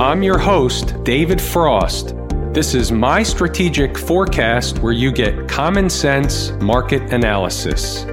I'm your host, David Frost. This is my strategic forecast where you get common sense market analysis.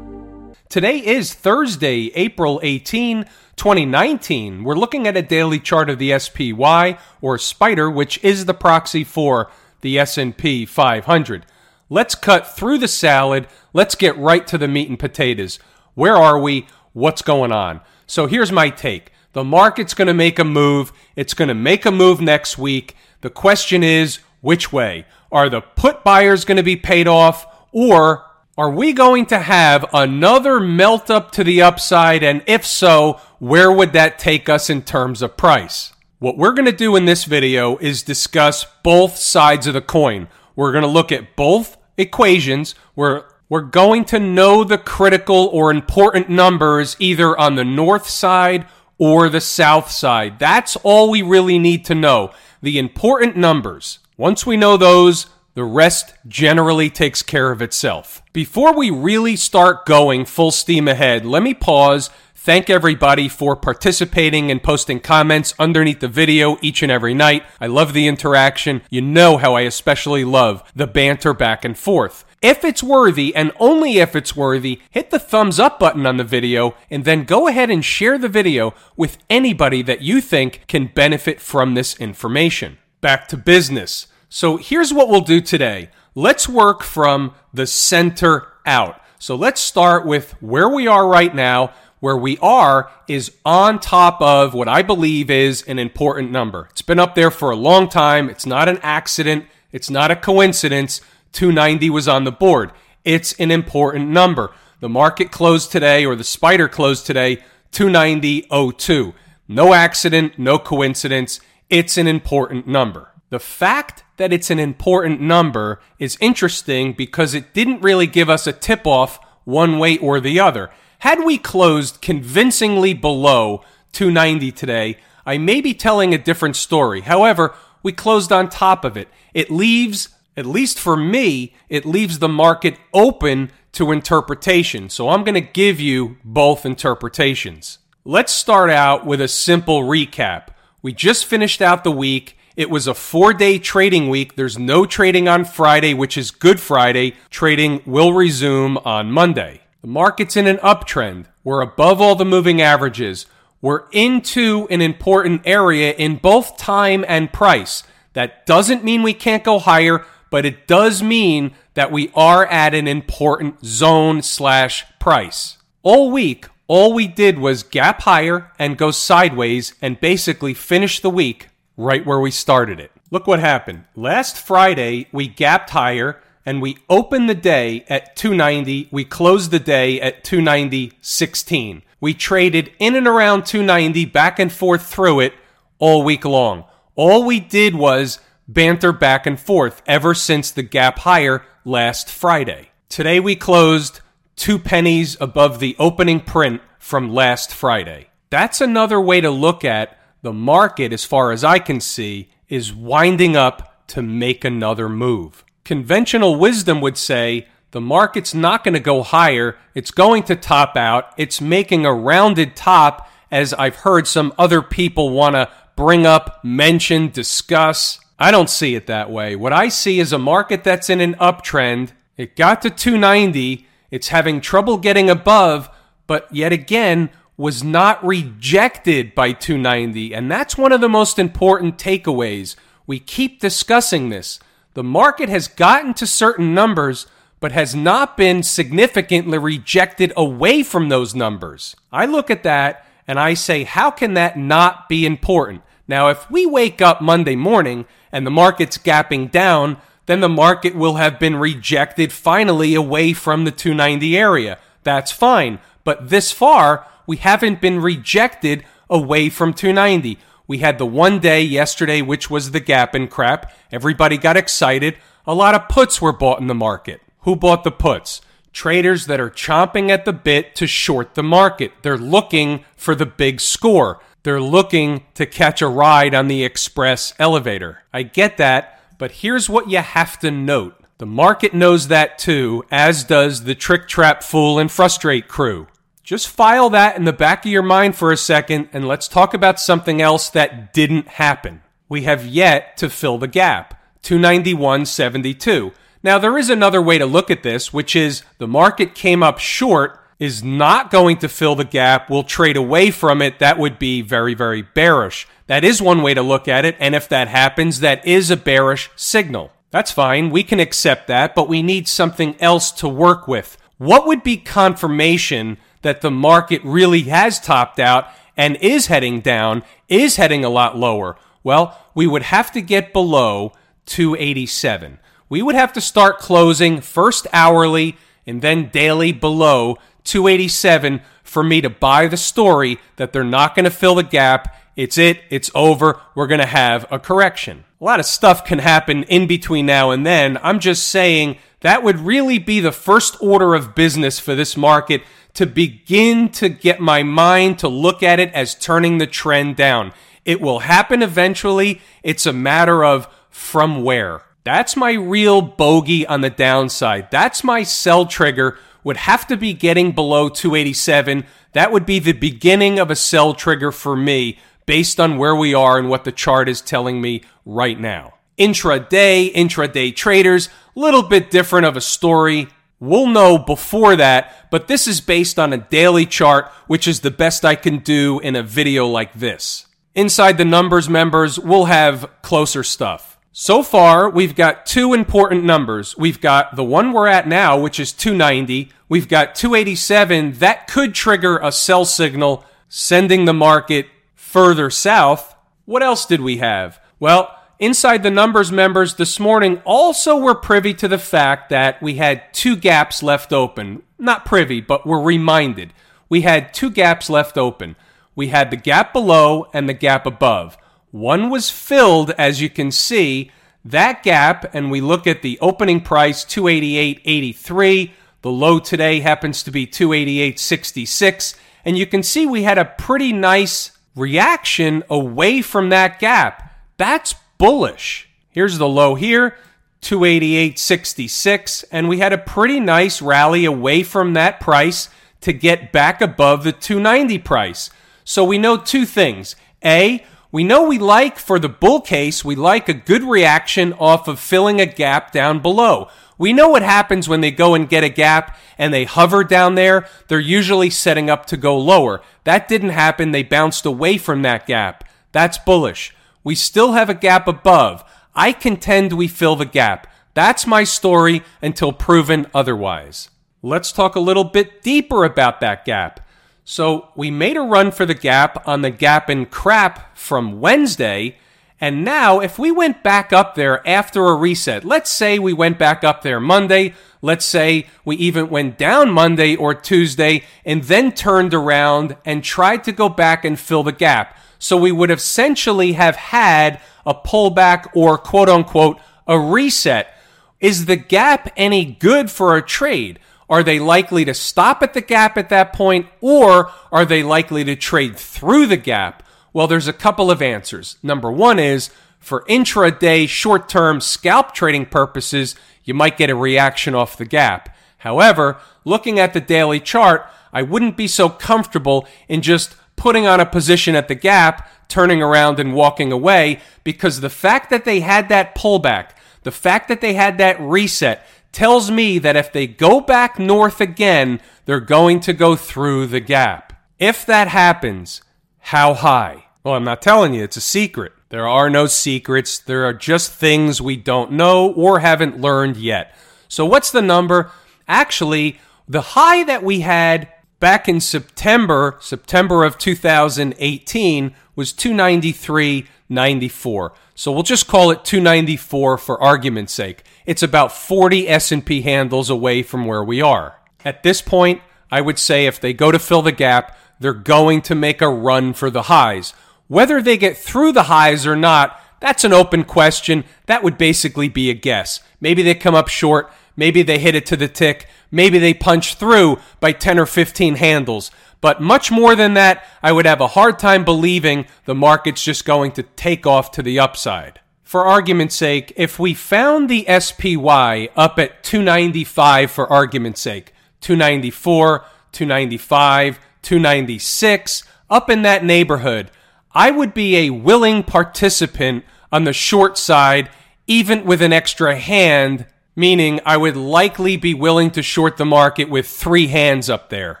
Today is Thursday, April 18, 2019. We're looking at a daily chart of the SPY or Spider, which is the proxy for the S&P 500. Let's cut through the salad. Let's get right to the meat and potatoes. Where are we? What's going on? So here's my take. The market's going to make a move. It's going to make a move next week. The question is, which way? Are the put buyers going to be paid off or are we going to have another melt up to the upside? And if so, where would that take us in terms of price? What we're going to do in this video is discuss both sides of the coin. We're going to look at both equations. We're, we're going to know the critical or important numbers either on the north side or the south side. That's all we really need to know. The important numbers. Once we know those, the rest generally takes care of itself. Before we really start going full steam ahead, let me pause, thank everybody for participating and posting comments underneath the video each and every night. I love the interaction. You know how I especially love the banter back and forth. If it's worthy, and only if it's worthy, hit the thumbs up button on the video and then go ahead and share the video with anybody that you think can benefit from this information. Back to business. So here's what we'll do today. Let's work from the center out. So let's start with where we are right now. Where we are is on top of what I believe is an important number. It's been up there for a long time. It's not an accident. It's not a coincidence. 290 was on the board. It's an important number. The market closed today, or the spider closed today, 290.02. No accident, no coincidence. It's an important number. The fact that it's an important number is interesting because it didn't really give us a tip off one way or the other. Had we closed convincingly below 290 today, I may be telling a different story. However, we closed on top of it. It leaves, at least for me, it leaves the market open to interpretation. So I'm going to give you both interpretations. Let's start out with a simple recap. We just finished out the week it was a four day trading week. There's no trading on Friday, which is Good Friday. Trading will resume on Monday. The market's in an uptrend. We're above all the moving averages. We're into an important area in both time and price. That doesn't mean we can't go higher, but it does mean that we are at an important zone slash price. All week, all we did was gap higher and go sideways and basically finish the week right where we started it. Look what happened. Last Friday, we gapped higher and we opened the day at 290. We closed the day at 290.16. We traded in and around 290 back and forth through it all week long. All we did was banter back and forth ever since the gap higher last Friday. Today we closed two pennies above the opening print from last Friday. That's another way to look at the market, as far as I can see, is winding up to make another move. Conventional wisdom would say the market's not going to go higher. It's going to top out. It's making a rounded top, as I've heard some other people want to bring up, mention, discuss. I don't see it that way. What I see is a market that's in an uptrend. It got to 290. It's having trouble getting above, but yet again, was not rejected by 290. And that's one of the most important takeaways. We keep discussing this. The market has gotten to certain numbers, but has not been significantly rejected away from those numbers. I look at that and I say, how can that not be important? Now, if we wake up Monday morning and the market's gapping down, then the market will have been rejected finally away from the 290 area. That's fine. But this far, we haven't been rejected away from 290. We had the one day yesterday, which was the gap and crap. Everybody got excited. A lot of puts were bought in the market. Who bought the puts? Traders that are chomping at the bit to short the market. They're looking for the big score. They're looking to catch a ride on the express elevator. I get that, but here's what you have to note. The market knows that too, as does the trick trap fool and frustrate crew. Just file that in the back of your mind for a second and let's talk about something else that didn't happen. We have yet to fill the gap 291.72. Now, there is another way to look at this, which is the market came up short, is not going to fill the gap, will trade away from it. That would be very, very bearish. That is one way to look at it. And if that happens, that is a bearish signal. That's fine. We can accept that, but we need something else to work with. What would be confirmation that the market really has topped out and is heading down, is heading a lot lower? Well, we would have to get below 287. We would have to start closing first hourly and then daily below 287 for me to buy the story that they're not going to fill the gap. It's it. It's over. We're going to have a correction a lot of stuff can happen in between now and then. I'm just saying that would really be the first order of business for this market to begin to get my mind to look at it as turning the trend down. It will happen eventually. It's a matter of from where. That's my real bogey on the downside. That's my sell trigger would have to be getting below 287. That would be the beginning of a sell trigger for me based on where we are and what the chart is telling me right now. Intraday, intraday traders, little bit different of a story. We'll know before that, but this is based on a daily chart, which is the best I can do in a video like this. Inside the numbers members, we'll have closer stuff. So far, we've got two important numbers. We've got the one we're at now, which is 290. We've got 287. That could trigger a sell signal, sending the market further south, what else did we have? Well, Inside the Numbers members this morning also were privy to the fact that we had two gaps left open. Not privy, but were reminded. We had two gaps left open. We had the gap below and the gap above. One was filled, as you can see. That gap, and we look at the opening price, 288.83. The low today happens to be 288.66. And you can see we had a pretty nice reaction away from that gap. That's bullish. Here's the low here, 288.66, and we had a pretty nice rally away from that price to get back above the 290 price. So we know two things. A, we know we like for the bull case, we like a good reaction off of filling a gap down below. We know what happens when they go and get a gap and they hover down there. They're usually setting up to go lower. That didn't happen. They bounced away from that gap. That's bullish. We still have a gap above. I contend we fill the gap. That's my story until proven otherwise. Let's talk a little bit deeper about that gap. So we made a run for the gap on the gap and crap from Wednesday and now, if we went back up there after a reset, let's say we went back up there Monday, let's say we even went down Monday or Tuesday and then turned around and tried to go back and fill the gap. So we would essentially have had a pullback or quote unquote a reset. Is the gap any good for a trade? Are they likely to stop at the gap at that point or are they likely to trade through the gap? Well, there's a couple of answers. Number one is for intraday short term scalp trading purposes, you might get a reaction off the gap. However, looking at the daily chart, I wouldn't be so comfortable in just putting on a position at the gap, turning around and walking away because the fact that they had that pullback, the fact that they had that reset tells me that if they go back north again, they're going to go through the gap. If that happens, how high? Well, I'm not telling you, it's a secret. There are no secrets. There are just things we don't know or haven't learned yet. So, what's the number? Actually, the high that we had back in September, September of 2018, was 293.94. So we'll just call it 294 for argument's sake. It's about 40 S&P handles away from where we are. At this point, I would say if they go to fill the gap, they're going to make a run for the highs. Whether they get through the highs or not, that's an open question. That would basically be a guess. Maybe they come up short. Maybe they hit it to the tick. Maybe they punch through by 10 or 15 handles. But much more than that, I would have a hard time believing the market's just going to take off to the upside. for argument's sake, if we found the SPY up at 295 for argument's sake, 294, 295, 296, up in that neighborhood, I would be a willing participant on the short side, even with an extra hand, meaning I would likely be willing to short the market with three hands up there.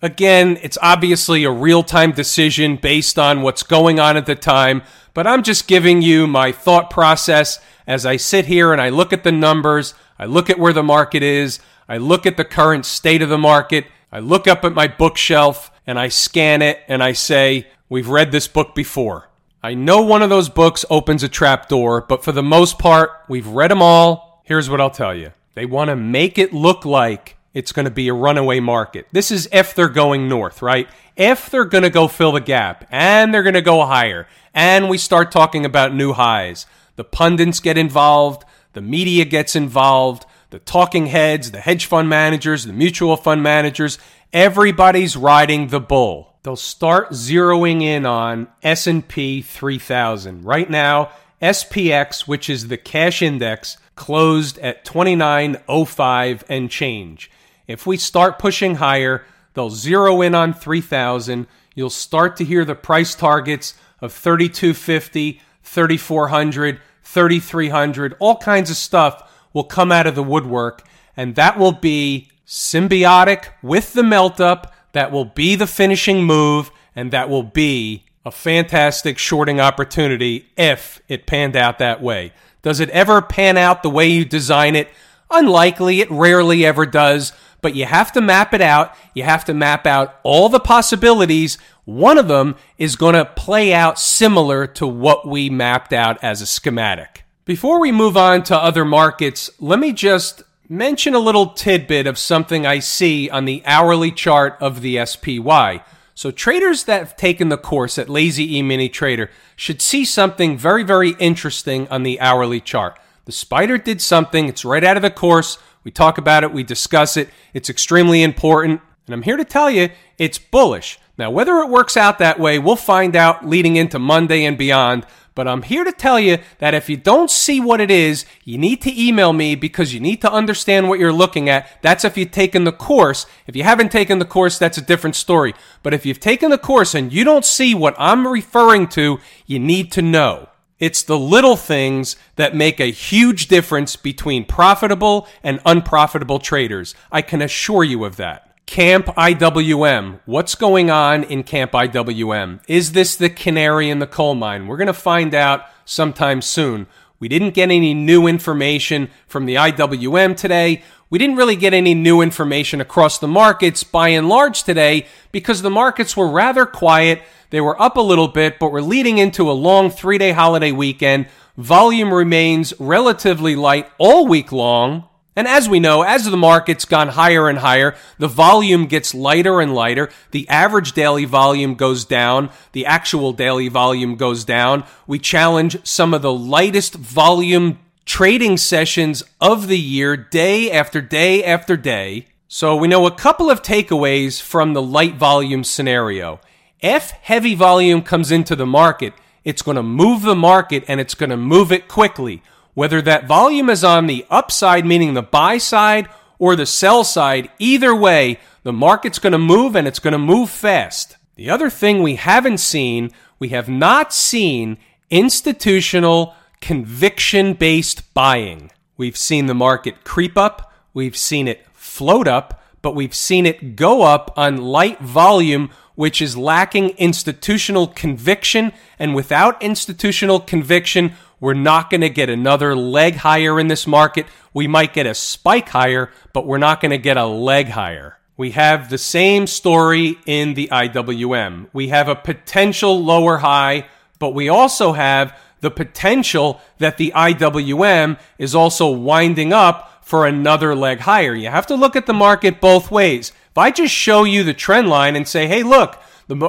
Again, it's obviously a real time decision based on what's going on at the time, but I'm just giving you my thought process as I sit here and I look at the numbers, I look at where the market is, I look at the current state of the market, I look up at my bookshelf and I scan it and I say, We've read this book before. I know one of those books opens a trap door, but for the most part, we've read them all. Here's what I'll tell you they want to make it look like it's going to be a runaway market. This is if they're going north, right? If they're going to go fill the gap and they're going to go higher and we start talking about new highs, the pundits get involved, the media gets involved, the talking heads, the hedge fund managers, the mutual fund managers, everybody's riding the bull. They'll start zeroing in on S&P 3000. Right now, SPX, which is the cash index, closed at 2905 and change. If we start pushing higher, they'll zero in on 3000. You'll start to hear the price targets of 3250, 3400, 3300, all kinds of stuff will come out of the woodwork and that will be symbiotic with the melt up, that will be the finishing move and that will be a fantastic shorting opportunity if it panned out that way. Does it ever pan out the way you design it? Unlikely, it rarely ever does, but you have to map it out. You have to map out all the possibilities. One of them is going to play out similar to what we mapped out as a schematic. Before we move on to other markets, let me just mention a little tidbit of something I see on the hourly chart of the SPY. So traders that have taken the course at Lazy E Mini Trader should see something very, very interesting on the hourly chart. The spider did something. It's right out of the course. We talk about it, we discuss it. It's extremely important. And I'm here to tell you it's bullish. Now, whether it works out that way, we'll find out leading into Monday and beyond. But I'm here to tell you that if you don't see what it is, you need to email me because you need to understand what you're looking at. That's if you've taken the course. If you haven't taken the course, that's a different story. But if you've taken the course and you don't see what I'm referring to, you need to know. It's the little things that make a huge difference between profitable and unprofitable traders. I can assure you of that. Camp IWM. What's going on in Camp IWM? Is this the canary in the coal mine? We're going to find out sometime soon. We didn't get any new information from the IWM today. We didn't really get any new information across the markets by and large today because the markets were rather quiet. They were up a little bit, but we're leading into a long three day holiday weekend. Volume remains relatively light all week long. And as we know, as the market's gone higher and higher, the volume gets lighter and lighter. The average daily volume goes down. The actual daily volume goes down. We challenge some of the lightest volume trading sessions of the year, day after day after day. So we know a couple of takeaways from the light volume scenario. If heavy volume comes into the market, it's going to move the market and it's going to move it quickly. Whether that volume is on the upside, meaning the buy side, or the sell side, either way, the market's going to move and it's going to move fast. The other thing we haven't seen, we have not seen institutional conviction based buying. We've seen the market creep up, we've seen it float up, but we've seen it go up on light volume which is lacking institutional conviction. And without institutional conviction, we're not going to get another leg higher in this market. We might get a spike higher, but we're not going to get a leg higher. We have the same story in the IWM. We have a potential lower high, but we also have the potential that the IWM is also winding up for another leg higher. You have to look at the market both ways. If I just show you the trend line and say, hey, look,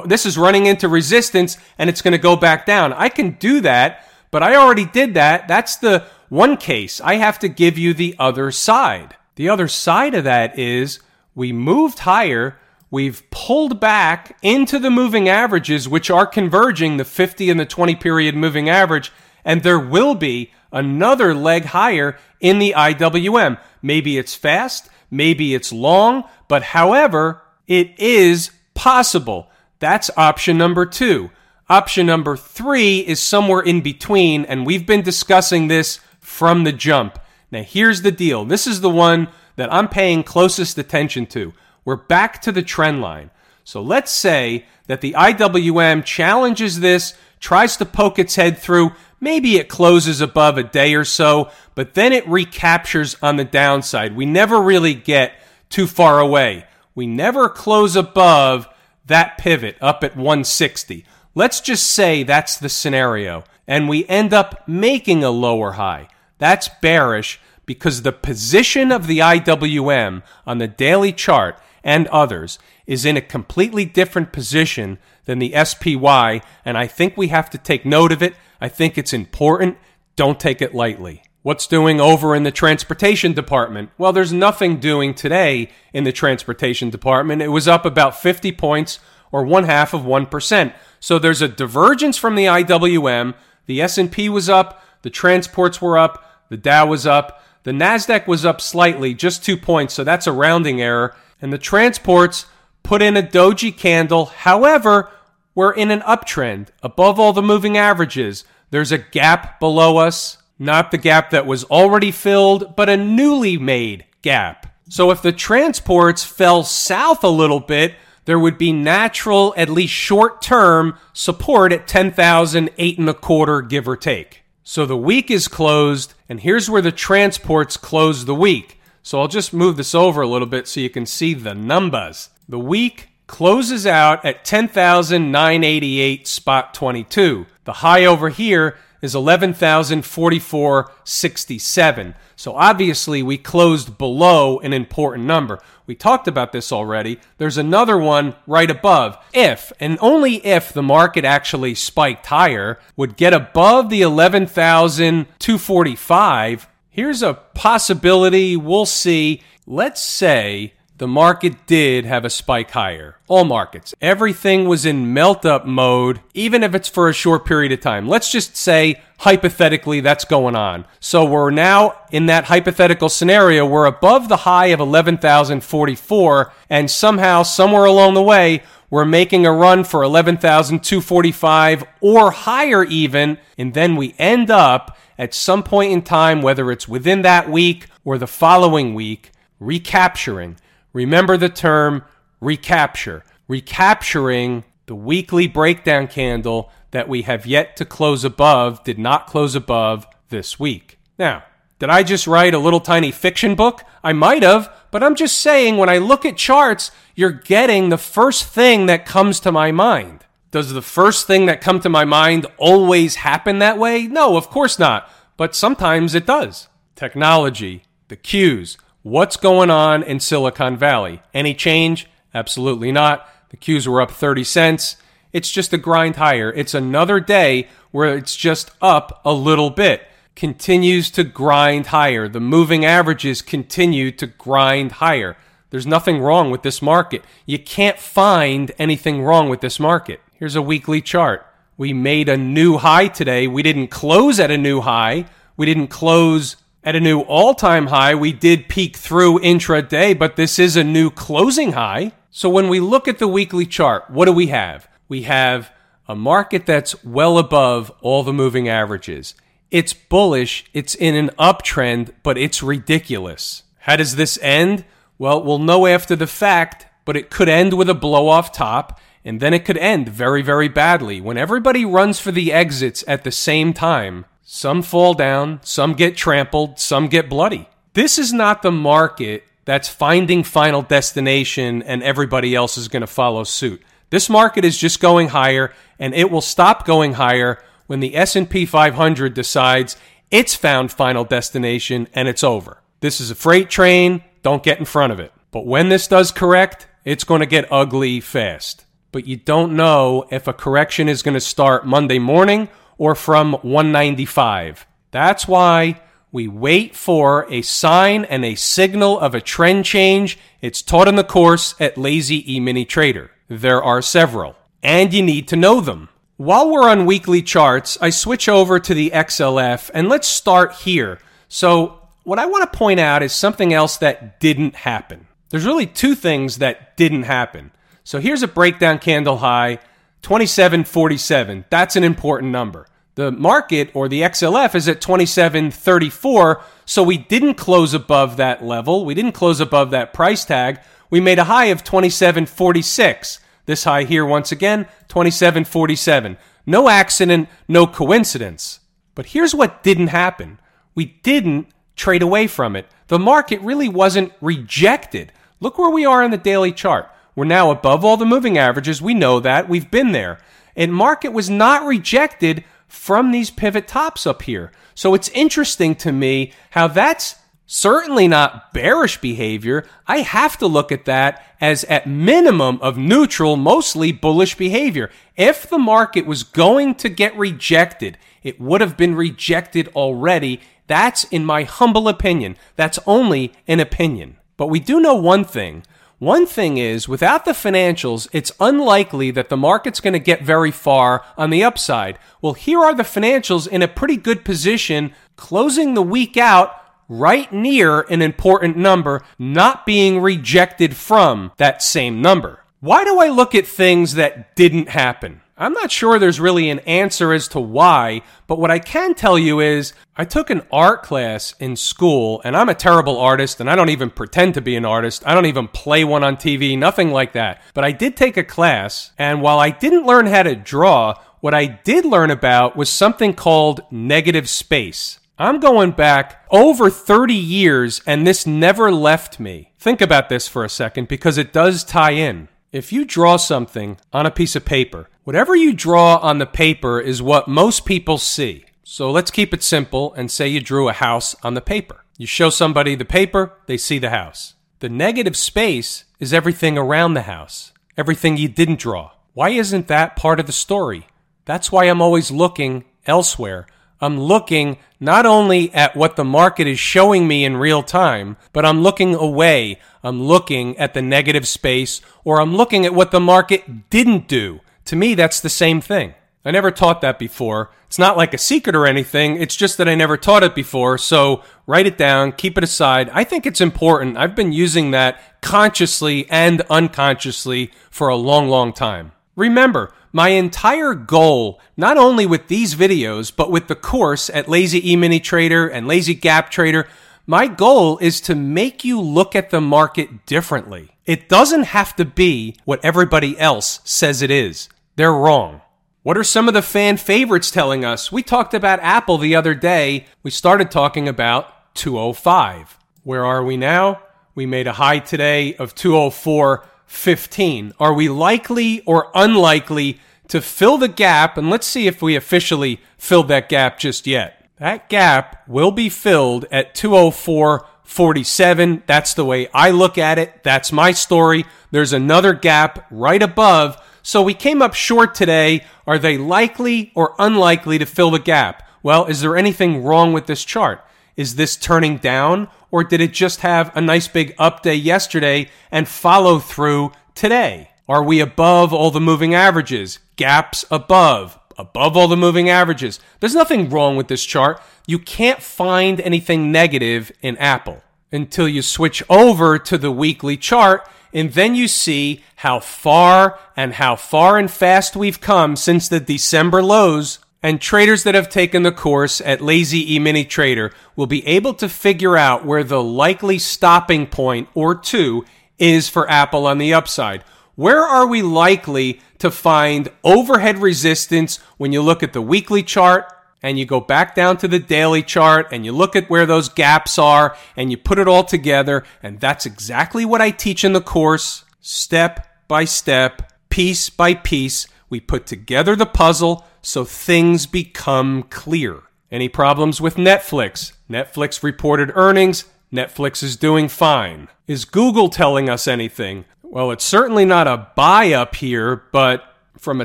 this is running into resistance and it's going to go back down, I can do that, but I already did that. That's the one case. I have to give you the other side. The other side of that is we moved higher. We've pulled back into the moving averages, which are converging the 50 and the 20 period moving average. And there will be another leg higher in the IWM. Maybe it's fast, maybe it's long, but however, it is possible. That's option number two. Option number three is somewhere in between, and we've been discussing this from the jump. Now, here's the deal this is the one that I'm paying closest attention to. We're back to the trend line. So let's say that the IWM challenges this, tries to poke its head through. Maybe it closes above a day or so, but then it recaptures on the downside. We never really get too far away. We never close above that pivot up at 160. Let's just say that's the scenario, and we end up making a lower high. That's bearish because the position of the IWM on the daily chart and others is in a completely different position than the SPY, and I think we have to take note of it. I think it's important. Don't take it lightly. What's doing over in the transportation department? Well, there's nothing doing today in the transportation department. It was up about 50 points or one half of 1%. So there's a divergence from the IWM. The S&P was up, the transports were up, the Dow was up, the Nasdaq was up slightly, just 2 points, so that's a rounding error, and the transports put in a doji candle. However, we're in an uptrend above all the moving averages. There's a gap below us, not the gap that was already filled, but a newly made gap. So if the transports fell south a little bit, there would be natural, at least short term support at 10,008 and a quarter, give or take. So the week is closed, and here's where the transports close the week. So I'll just move this over a little bit so you can see the numbers. The week closes out at 10,988 spot 22. The high over here is 11,044.67. So obviously we closed below an important number. We talked about this already. There's another one right above. If, and only if the market actually spiked higher, would get above the 11,245, here's a possibility we'll see. Let's say the market did have a spike higher. All markets. Everything was in melt up mode, even if it's for a short period of time. Let's just say, hypothetically, that's going on. So we're now in that hypothetical scenario, we're above the high of 11,044, and somehow, somewhere along the way, we're making a run for 11,245 or higher even, and then we end up at some point in time, whether it's within that week or the following week, recapturing Remember the term recapture, recapturing the weekly breakdown candle that we have yet to close above, did not close above this week. Now, did I just write a little tiny fiction book? I might have, but I'm just saying when I look at charts, you're getting the first thing that comes to my mind. Does the first thing that come to my mind always happen that way? No, of course not, but sometimes it does. Technology, the Qs, What's going on in Silicon Valley? Any change? Absolutely not. The Qs were up 30 cents. It's just a grind higher. It's another day where it's just up a little bit. Continues to grind higher. The moving averages continue to grind higher. There's nothing wrong with this market. You can't find anything wrong with this market. Here's a weekly chart. We made a new high today. We didn't close at a new high. We didn't close at a new all time high. We did peek through intraday, but this is a new closing high. So when we look at the weekly chart, what do we have? We have a market that's well above all the moving averages. It's bullish, it's in an uptrend, but it's ridiculous. How does this end? Well, we'll know after the fact, but it could end with a blow off top, and then it could end very, very badly. When everybody runs for the exits at the same time, some fall down, some get trampled, some get bloody. This is not the market that's finding final destination and everybody else is going to follow suit. This market is just going higher and it will stop going higher when the S&P 500 decides it's found final destination and it's over. This is a freight train, don't get in front of it. But when this does correct, it's going to get ugly fast. But you don't know if a correction is going to start Monday morning or from 195. That's why we wait for a sign and a signal of a trend change. It's taught in the course at Lazy E Mini Trader. There are several, and you need to know them. While we're on weekly charts, I switch over to the XLF and let's start here. So, what I want to point out is something else that didn't happen. There's really two things that didn't happen. So, here's a breakdown candle high 2747. That's an important number. The market or the XLF is at 2734, so we didn't close above that level. We didn't close above that price tag. We made a high of 2746. This high here once again, 2747. No accident, no coincidence. But here's what didn't happen. We didn't trade away from it. The market really wasn't rejected. Look where we are in the daily chart. We're now above all the moving averages. We know that. We've been there. And market was not rejected from these pivot tops up here. So it's interesting to me how that's certainly not bearish behavior. I have to look at that as at minimum of neutral, mostly bullish behavior. If the market was going to get rejected, it would have been rejected already. That's in my humble opinion. That's only an opinion. But we do know one thing. One thing is, without the financials, it's unlikely that the market's going to get very far on the upside. Well, here are the financials in a pretty good position, closing the week out right near an important number, not being rejected from that same number. Why do I look at things that didn't happen? I'm not sure there's really an answer as to why, but what I can tell you is I took an art class in school, and I'm a terrible artist, and I don't even pretend to be an artist. I don't even play one on TV, nothing like that. But I did take a class, and while I didn't learn how to draw, what I did learn about was something called negative space. I'm going back over 30 years, and this never left me. Think about this for a second because it does tie in. If you draw something on a piece of paper, whatever you draw on the paper is what most people see. So let's keep it simple and say you drew a house on the paper. You show somebody the paper, they see the house. The negative space is everything around the house, everything you didn't draw. Why isn't that part of the story? That's why I'm always looking elsewhere I'm looking not only at what the market is showing me in real time, but I'm looking away. I'm looking at the negative space or I'm looking at what the market didn't do. To me, that's the same thing. I never taught that before. It's not like a secret or anything. It's just that I never taught it before. So write it down, keep it aside. I think it's important. I've been using that consciously and unconsciously for a long, long time. Remember, my entire goal, not only with these videos, but with the course at Lazy E-mini Trader and Lazy Gap Trader, my goal is to make you look at the market differently. It doesn't have to be what everybody else says it is. They're wrong. What are some of the fan favorites telling us? We talked about Apple the other day. We started talking about 205. Where are we now? We made a high today of 204. 15. Are we likely or unlikely to fill the gap? And let's see if we officially filled that gap just yet. That gap will be filled at 204.47. That's the way I look at it. That's my story. There's another gap right above. So we came up short today. Are they likely or unlikely to fill the gap? Well, is there anything wrong with this chart? Is this turning down or did it just have a nice big up day yesterday and follow through today? Are we above all the moving averages? Gaps above, above all the moving averages. There's nothing wrong with this chart. You can't find anything negative in Apple until you switch over to the weekly chart and then you see how far and how far and fast we've come since the December lows and traders that have taken the course at Lazy E-mini Trader will be able to figure out where the likely stopping point or two is for Apple on the upside. Where are we likely to find overhead resistance when you look at the weekly chart and you go back down to the daily chart and you look at where those gaps are and you put it all together? And that's exactly what I teach in the course, step by step, piece by piece. We put together the puzzle so things become clear. Any problems with Netflix? Netflix reported earnings. Netflix is doing fine. Is Google telling us anything? Well, it's certainly not a buy up here, but from a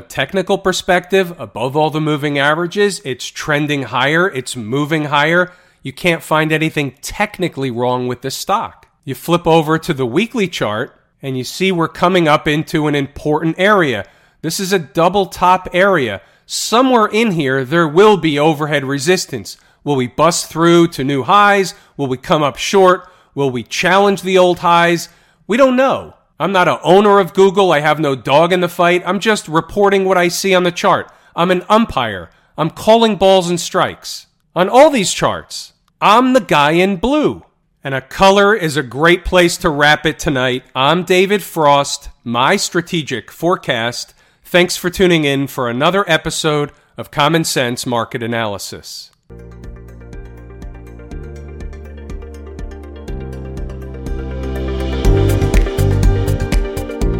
technical perspective, above all the moving averages, it's trending higher, it's moving higher. You can't find anything technically wrong with the stock. You flip over to the weekly chart and you see we're coming up into an important area. This is a double top area. Somewhere in here there will be overhead resistance. Will we bust through to new highs? Will we come up short? Will we challenge the old highs? We don't know. I'm not an owner of Google. I have no dog in the fight. I'm just reporting what I see on the chart. I'm an umpire. I'm calling balls and strikes. On all these charts, I'm the guy in blue. And a color is a great place to wrap it tonight. I'm David Frost, my strategic forecast. Thanks for tuning in for another episode of Common Sense Market Analysis.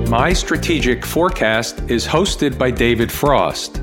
My Strategic Forecast is hosted by David Frost.